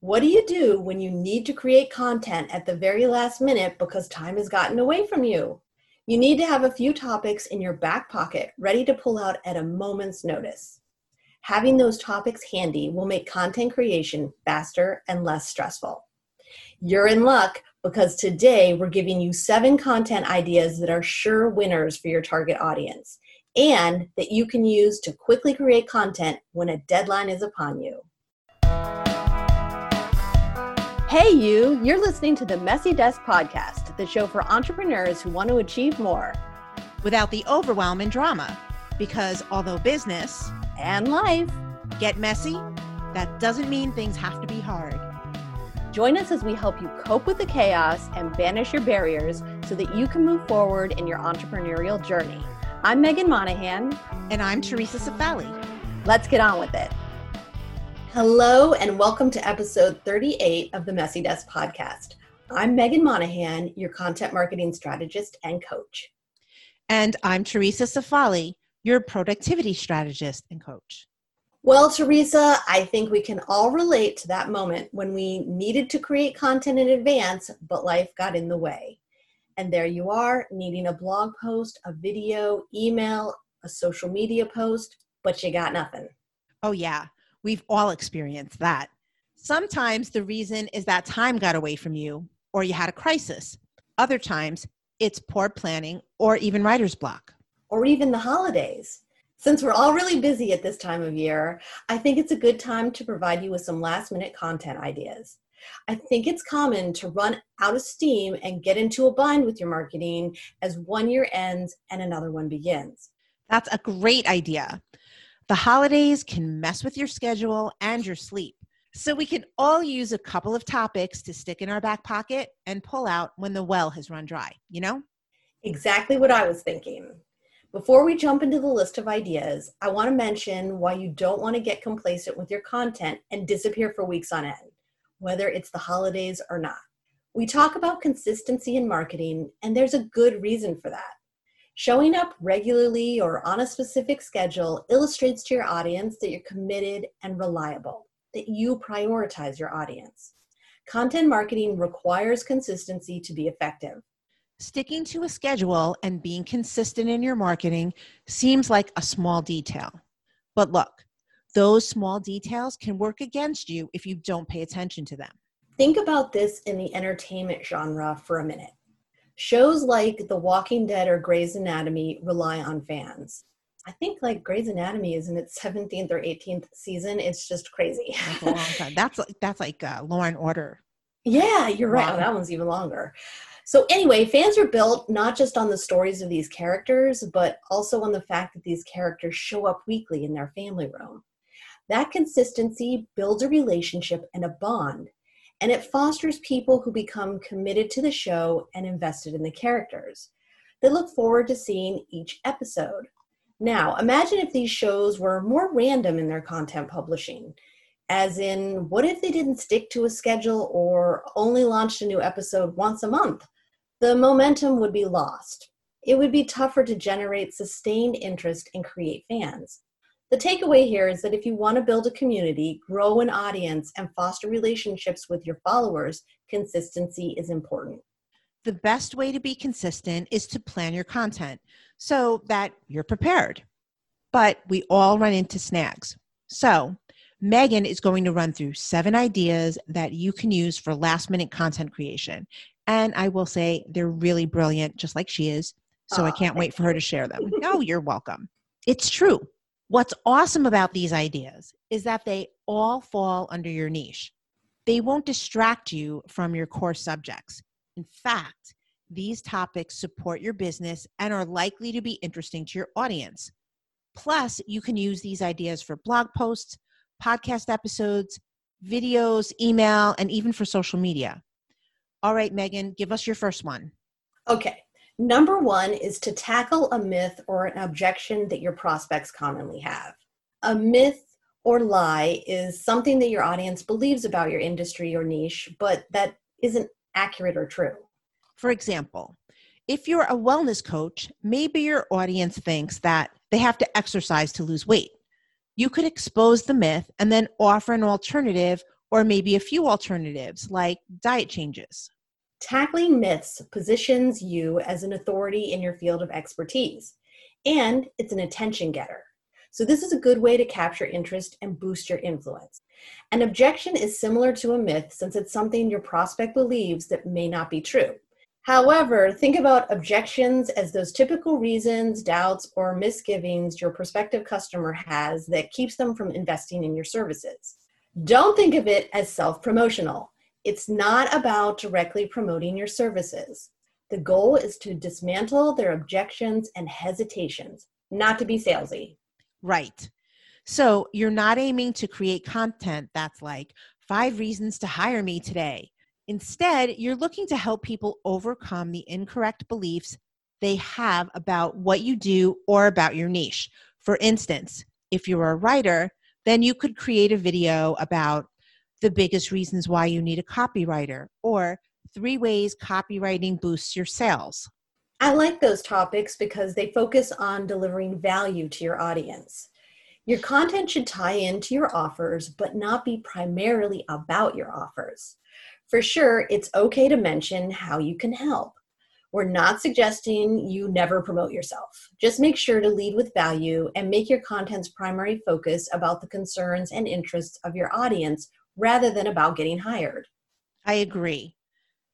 What do you do when you need to create content at the very last minute because time has gotten away from you? You need to have a few topics in your back pocket ready to pull out at a moment's notice. Having those topics handy will make content creation faster and less stressful. You're in luck because today we're giving you seven content ideas that are sure winners for your target audience and that you can use to quickly create content when a deadline is upon you. Hey, you, you're listening to the Messy Desk Podcast, the show for entrepreneurs who want to achieve more without the overwhelm and drama. Because although business and life get messy, that doesn't mean things have to be hard. Join us as we help you cope with the chaos and banish your barriers so that you can move forward in your entrepreneurial journey. I'm Meghan Monaghan. And I'm Theresa Cifali. Let's get on with it. Hello, and welcome to episode 38 of the Messy Desk podcast. I'm Meghan Monaghan, your content marketing strategist and coach. And I'm Theresa Cifali, your productivity strategist and coach. Well, Theresa, I think we can all relate to that moment when we needed to create content in advance, but life got in the way. And there you are, needing a blog post, a video, email, a social media post, but you got nothing. Oh, yeah. We've all experienced that. Sometimes the reason is that time got away from you or you had a crisis. Other times it's poor planning or even writer's block. Or even the holidays. Since we're all really busy at this time of year, I think it's a good time to provide you with some last minute content ideas. I think it's common to run out of steam and get into a bind with your marketing as one year ends and another one begins. That's a great idea. The holidays can mess with your schedule and your sleep. So we can all use a couple of topics to stick in our back pocket and pull out when the well has run dry, you know? Exactly what I was thinking. Before we jump into the list of ideas, I want to mention why you don't want to get complacent with your content and disappear for weeks on end, whether it's the holidays or not. We talk about consistency in marketing, and there's a good reason for that. Showing up regularly or on a specific schedule illustrates to your audience that you're committed and reliable, that you prioritize your audience. Content marketing requires consistency to be effective. Sticking to a schedule and being consistent in your marketing seems like a small detail. But look, those small details can work against you if you don't pay attention to them. Think about this in the entertainment genre for a minute. Shows like The Walking Dead or Grey's Anatomy rely on fans. I think like Grey's Anatomy is in its 17th or 18th season. It's just crazy. That's a long time. That's like, that's like uh, Law and Order. Yeah, you're right. Wow. that one's even longer. So anyway, fans are built not just on the stories of these characters, but also on the fact that these characters show up weekly in their family room. That consistency builds a relationship and a bond and it fosters people who become committed to the show and invested in the characters. They look forward to seeing each episode. Now, imagine if these shows were more random in their content publishing. As in, what if they didn't stick to a schedule or only launched a new episode once a month? The momentum would be lost. It would be tougher to generate sustained interest and create fans. The takeaway here is that if you want to build a community, grow an audience, and foster relationships with your followers, consistency is important. The best way to be consistent is to plan your content so that you're prepared. But we all run into snags. So, Meghan is going to run through seven ideas that you can use for last minute content creation. And I will say they're really brilliant, just like she is. So oh, I can't wait for her to share them. no, oh, you're welcome. It's true. What's awesome about these ideas is that they all fall under your niche. They won't distract you from your core subjects. In fact, these topics support your business and are likely to be interesting to your audience. Plus, you can use these ideas for blog posts, podcast episodes, videos, email, and even for social media. All right, Meghan, give us your first one. Okay. Number one is to tackle a myth or an objection that your prospects commonly have. A myth or lie is something that your audience believes about your industry or niche, but that isn't accurate or true. For example, if you're a wellness coach, maybe your audience thinks that they have to exercise to lose weight. You could expose the myth and then offer an alternative or maybe a few alternatives like diet changes. Tackling myths positions you as an authority in your field of expertise, and it's an attention getter. So, this is a good way to capture interest and boost your influence. An objection is similar to a myth since it's something your prospect believes that may not be true. However, think about objections as those typical reasons, doubts, or misgivings your prospective customer has that keeps them from investing in your services. Don't think of it as self promotional. It's not about directly promoting your services. The goal is to dismantle their objections and hesitations, not to be salesy. Right. So you're not aiming to create content that's like five reasons to hire me today. Instead, you're looking to help people overcome the incorrect beliefs they have about what you do or about your niche. For instance, if you're a writer, then you could create a video about the biggest reasons why you need a copywriter or three ways copywriting boosts your sales. I like those topics because they focus on delivering value to your audience. Your content should tie into your offers, but not be primarily about your offers. For sure, it's okay to mention how you can help. We're not suggesting you never promote yourself. Just make sure to lead with value and make your content's primary focus about the concerns and interests of your audience rather than about getting hired. I agree.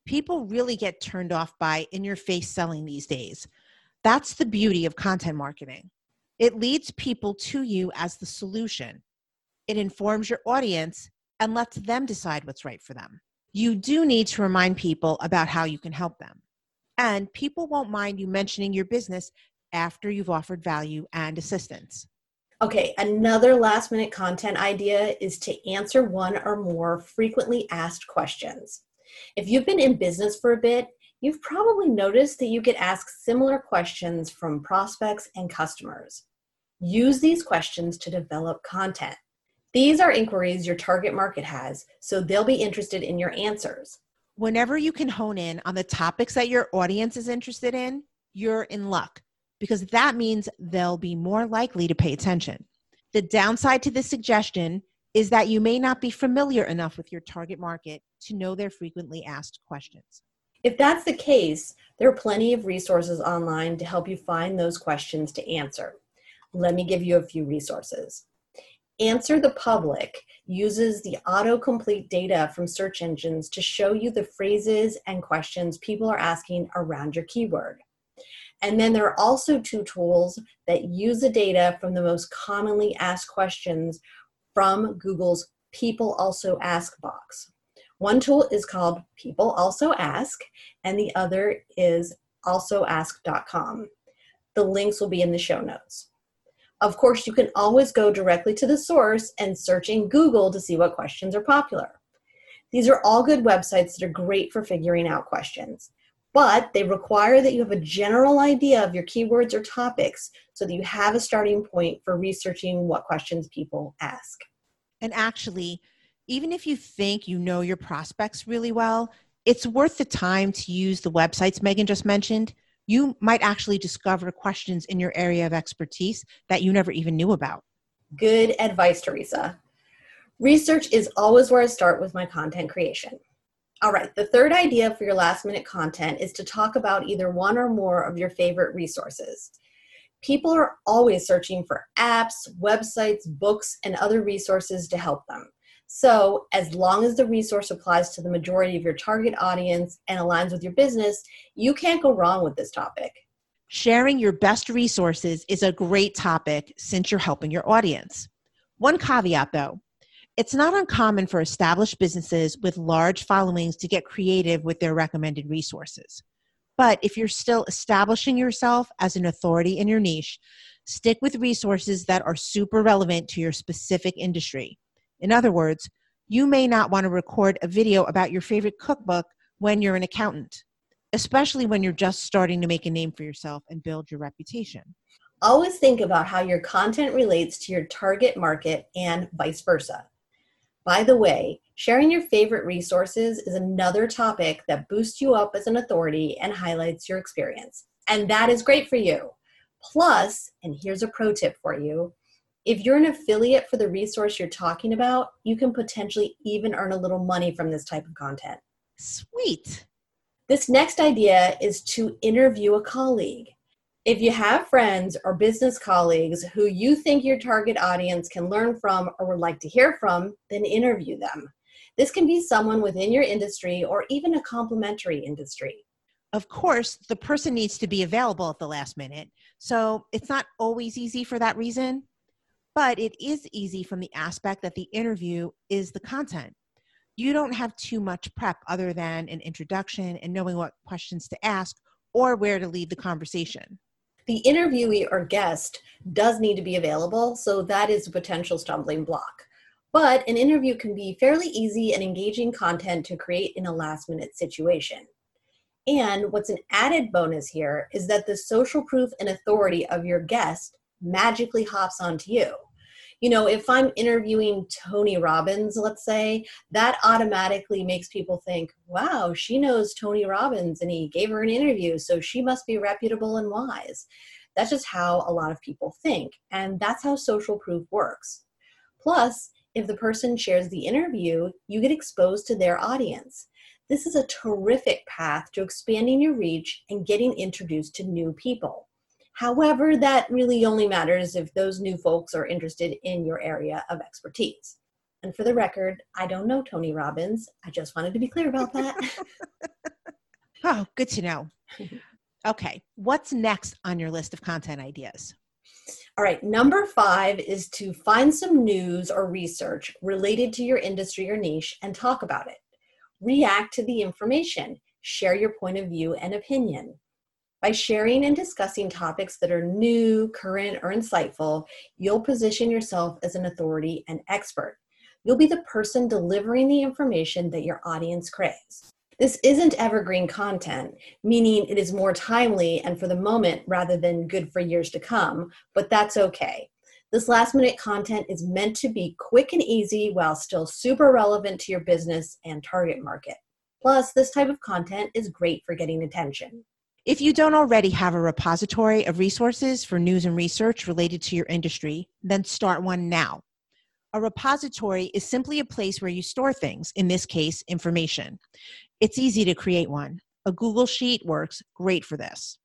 People really get turned off by in your face selling these days. That's the beauty of content marketing. It leads people to you as the solution. It informs your audience and lets them decide what's right for them. You do need to remind people about how you can help them. And people won't mind you mentioning your business after you've offered value and assistance. Okay, another last minute content idea is to answer one or more frequently asked questions. If you've been in business for a bit, you've probably noticed that you get asked similar questions from prospects and customers. Use these questions to develop content. These are inquiries your target market has, so they'll be interested in your answers. Whenever you can hone in on the topics that your audience is interested in, you're in luck because that means they'll be more likely to pay attention. The downside to this suggestion is that you may not be familiar enough with your target market to know their frequently asked questions. If that's the case, there are plenty of resources online to help you find those questions to answer. Let me give you a few resources. Answer the Public uses the autocomplete data from search engines to show you the phrases and questions people are asking around your keyword. And then there are also two tools that use the data from the most commonly asked questions from Google's People Also Ask box. One tool is called People Also Ask, and the other is AlsoAsked.com. The links will be in the show notes. Of course, you can always go directly to the source and search in Google to see what questions are popular. These are all good websites that are great for figuring out questions, but they require that you have a general idea of your keywords or topics so that you have a starting point for researching what questions people ask. And actually, even if you think you know your prospects really well, it's worth the time to use the websites Meghan just mentioned. You might actually discover questions in your area of expertise that you never even knew about. Good advice, Theresa. Research is always where I start with my content creation. All right, the third idea for your last minute content is to talk about either one or more of your favorite resources. People are always searching for apps, websites, books, and other resources to help them. So, as long as the resource applies to the majority of your target audience and aligns with your business, you can't go wrong with this topic. Sharing your best resources is a great topic since you're helping your audience. One caveat though it's not uncommon for established businesses with large followings to get creative with their recommended resources. But if you're still establishing yourself as an authority in your niche, stick with resources that are super relevant to your specific industry. In other words, you may not want to record a video about your favorite cookbook when you're an accountant, especially when you're just starting to make a name for yourself and build your reputation. Always think about how your content relates to your target market and vice versa. By the way, sharing your favorite resources is another topic that boosts you up as an authority and highlights your experience. And that is great for you. Plus, and here's a pro tip for you If you're an affiliate for the resource you're talking about, you can potentially even earn a little money from this type of content. Sweet. This next idea is to interview a colleague. If you have friends or business colleagues who you think your target audience can learn from or would like to hear from, then interview them. This can be someone within your industry or even a complementary industry. Of course, the person needs to be available at the last minute, so it's not always easy for that reason, but it is easy from the aspect that the interview is the content. You don't have too much prep other than an introduction and knowing what questions to ask or where to lead the conversation. The interviewee or guest does need to be available, so that is a potential stumbling block. But an interview can be fairly easy and engaging content to create in a last minute situation. And what's an added bonus here is that the social proof and authority of your guest magically hops onto you. You know, if I'm interviewing Tony Robbins, let's say, that automatically makes people think, wow, she knows Tony Robbins and he gave her an interview, so she must be reputable and wise. That's just how a lot of people think. And that's how social proof works. Plus, if the person shares the interview, you get exposed to their audience. This is a terrific path to expanding your reach and getting introduced to new people. However, that really only matters if those new folks are interested in your area of expertise. And for the record, I don't know Tony Robbins. I just wanted to be clear about that. oh, good to know. Okay, what's next on your list of content ideas? All right, number five is to find some news or research related to your industry or niche and talk about it. React to the information, share your point of view and opinion. By sharing and discussing topics that are new, current, or insightful, you'll position yourself as an authority and expert. You'll be the person delivering the information that your audience craves. This isn't evergreen content, meaning it is more timely and for the moment rather than good for years to come, but that's okay. This last minute content is meant to be quick and easy while still super relevant to your business and target market. Plus, this type of content is great for getting attention. If you don't already have a repository of resources for news and research related to your industry, then start one now. A repository is simply a place where you store things, in this case, information. It's easy to create one. A Google Sheet works great for this.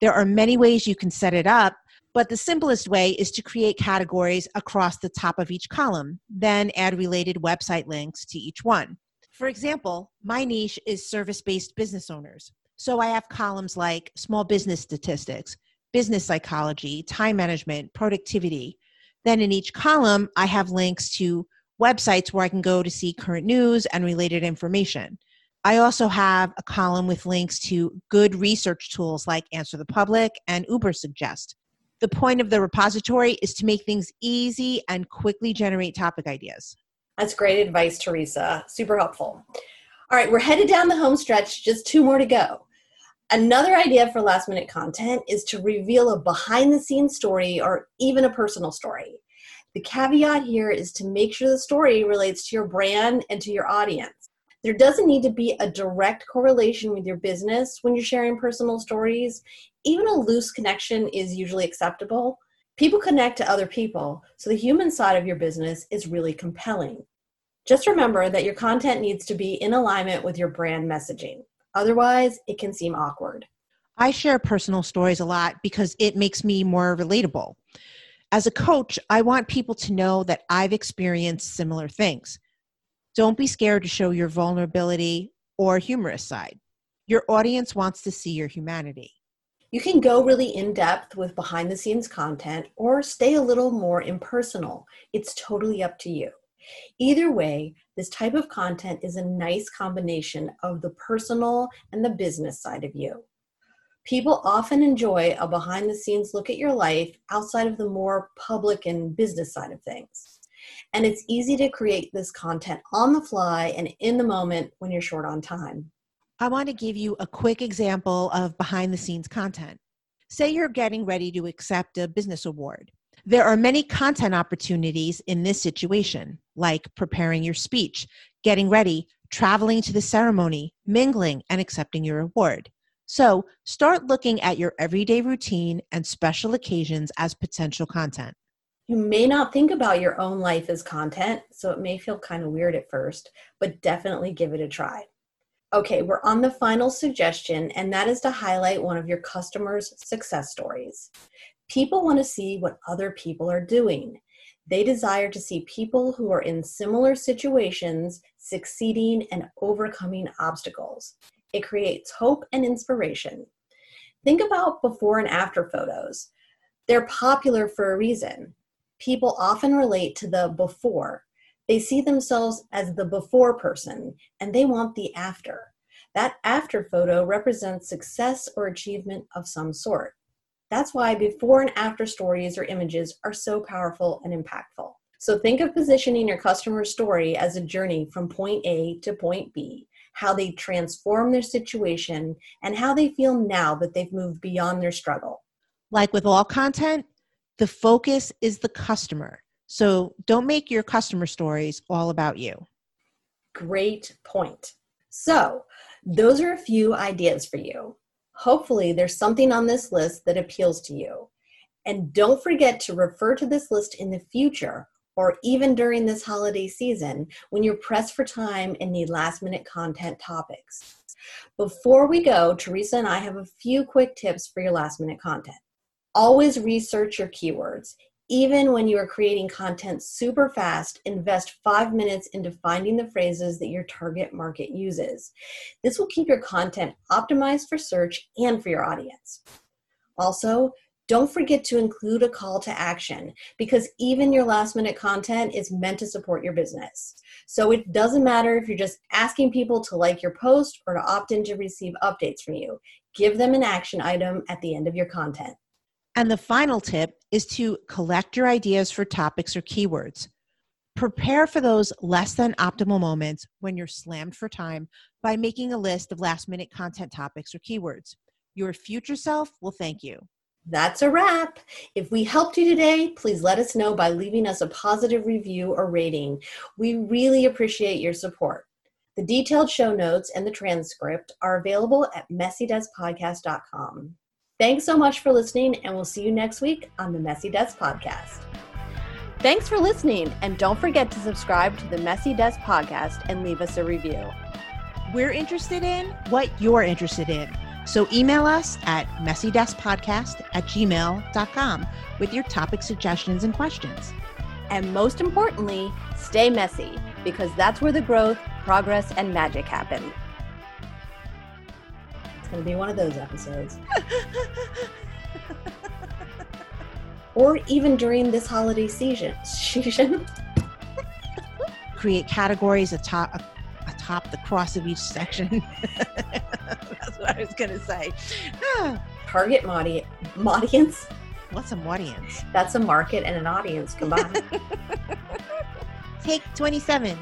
There are many ways you can set it up, but the simplest way is to create categories across the top of each column, then add related website links to each one. For example, my niche is service based business owners. So I have columns like small business statistics, business psychology, time management, productivity. Then in each column, I have links to websites where I can go to see current news and related information. I also have a column with links to good research tools like Answer the Public and Ubersuggest. The point of the repository is to make things easy and quickly generate topic ideas. That's great advice, Theresa. Super helpful. All right, we're headed down the home stretch, just two more to go. Another idea for last minute content is to reveal a behind the scenes story or even a personal story. The caveat here is to make sure the story relates to your brand and to your audience. There doesn't need to be a direct correlation with your business when you're sharing personal stories. Even a loose connection is usually acceptable. People connect to other people, so the human side of your business is really compelling. Just remember that your content needs to be in alignment with your brand messaging. Otherwise, it can seem awkward. I share personal stories a lot because it makes me more relatable. As a coach, I want people to know that I've experienced similar things. Don't be scared to show your vulnerability or humorous side. Your audience wants to see your humanity. You can go really in depth with behind the scenes content or stay a little more impersonal. It's totally up to you. Either way, this type of content is a nice combination of the personal and the business side of you. People often enjoy a behind the scenes look at your life outside of the more public and business side of things. And it's easy to create this content on the fly and in the moment when you're short on time. I want to give you a quick example of behind the scenes content. Say you're getting ready to accept a business award. There are many content opportunities in this situation, like preparing your speech, getting ready, traveling to the ceremony, mingling, and accepting your award. So start looking at your everyday routine and special occasions as potential content. You may not think about your own life as content, so it may feel kind of weird at first, but definitely give it a try. Okay, we're on the final suggestion, and that is to highlight one of your customers' success stories. People want to see what other people are doing. They desire to see people who are in similar situations succeeding and overcoming obstacles. It creates hope and inspiration. Think about before and after photos. They're popular for a reason. People often relate to the before. They see themselves as the before person and they want the after. That after photo represents success or achievement of some sort. That's why before and after stories or images are so powerful and impactful. So think of positioning your customer's story as a journey from point A to point B, how they transform their situation, and how they feel now that they've moved beyond their struggle. Like with all content, the focus is the customer. So don't make your customer stories all about you. Great point. So, those are a few ideas for you. Hopefully, there's something on this list that appeals to you. And don't forget to refer to this list in the future or even during this holiday season when you're pressed for time and need last minute content topics. Before we go, Theresa and I have a few quick tips for your last minute content. Always research your keywords. Even when you are creating content super fast, invest five minutes into finding the phrases that your target market uses. This will keep your content optimized for search and for your audience. Also, don't forget to include a call to action because even your last minute content is meant to support your business. So it doesn't matter if you're just asking people to like your post or to opt in to receive updates from you. Give them an action item at the end of your content. And the final tip is to collect your ideas for topics or keywords. Prepare for those less than optimal moments when you're slammed for time by making a list of last minute content topics or keywords. Your future self will thank you. That's a wrap. If we helped you today, please let us know by leaving us a positive review or rating. We really appreciate your support. The detailed show notes and the transcript are available at messydeskpodcast.com. Thanks so much for listening, and we'll see you next week on the Messy Desk Podcast. Thanks for listening, and don't forget to subscribe to the Messy Desk Podcast and leave us a review. We're interested in what you're interested in. So email us at messydeskpodcast at gmail.com with your topic suggestions and questions. And most importantly, stay messy because that's where the growth, progress, and magic happen. It's going to be one of those episodes. or even during this holiday season. Create categories atop, atop the cross of each section. That's what I was going to say. Ah. Target modi- audience. What's an audience? That's a market and an audience combined. Take 27.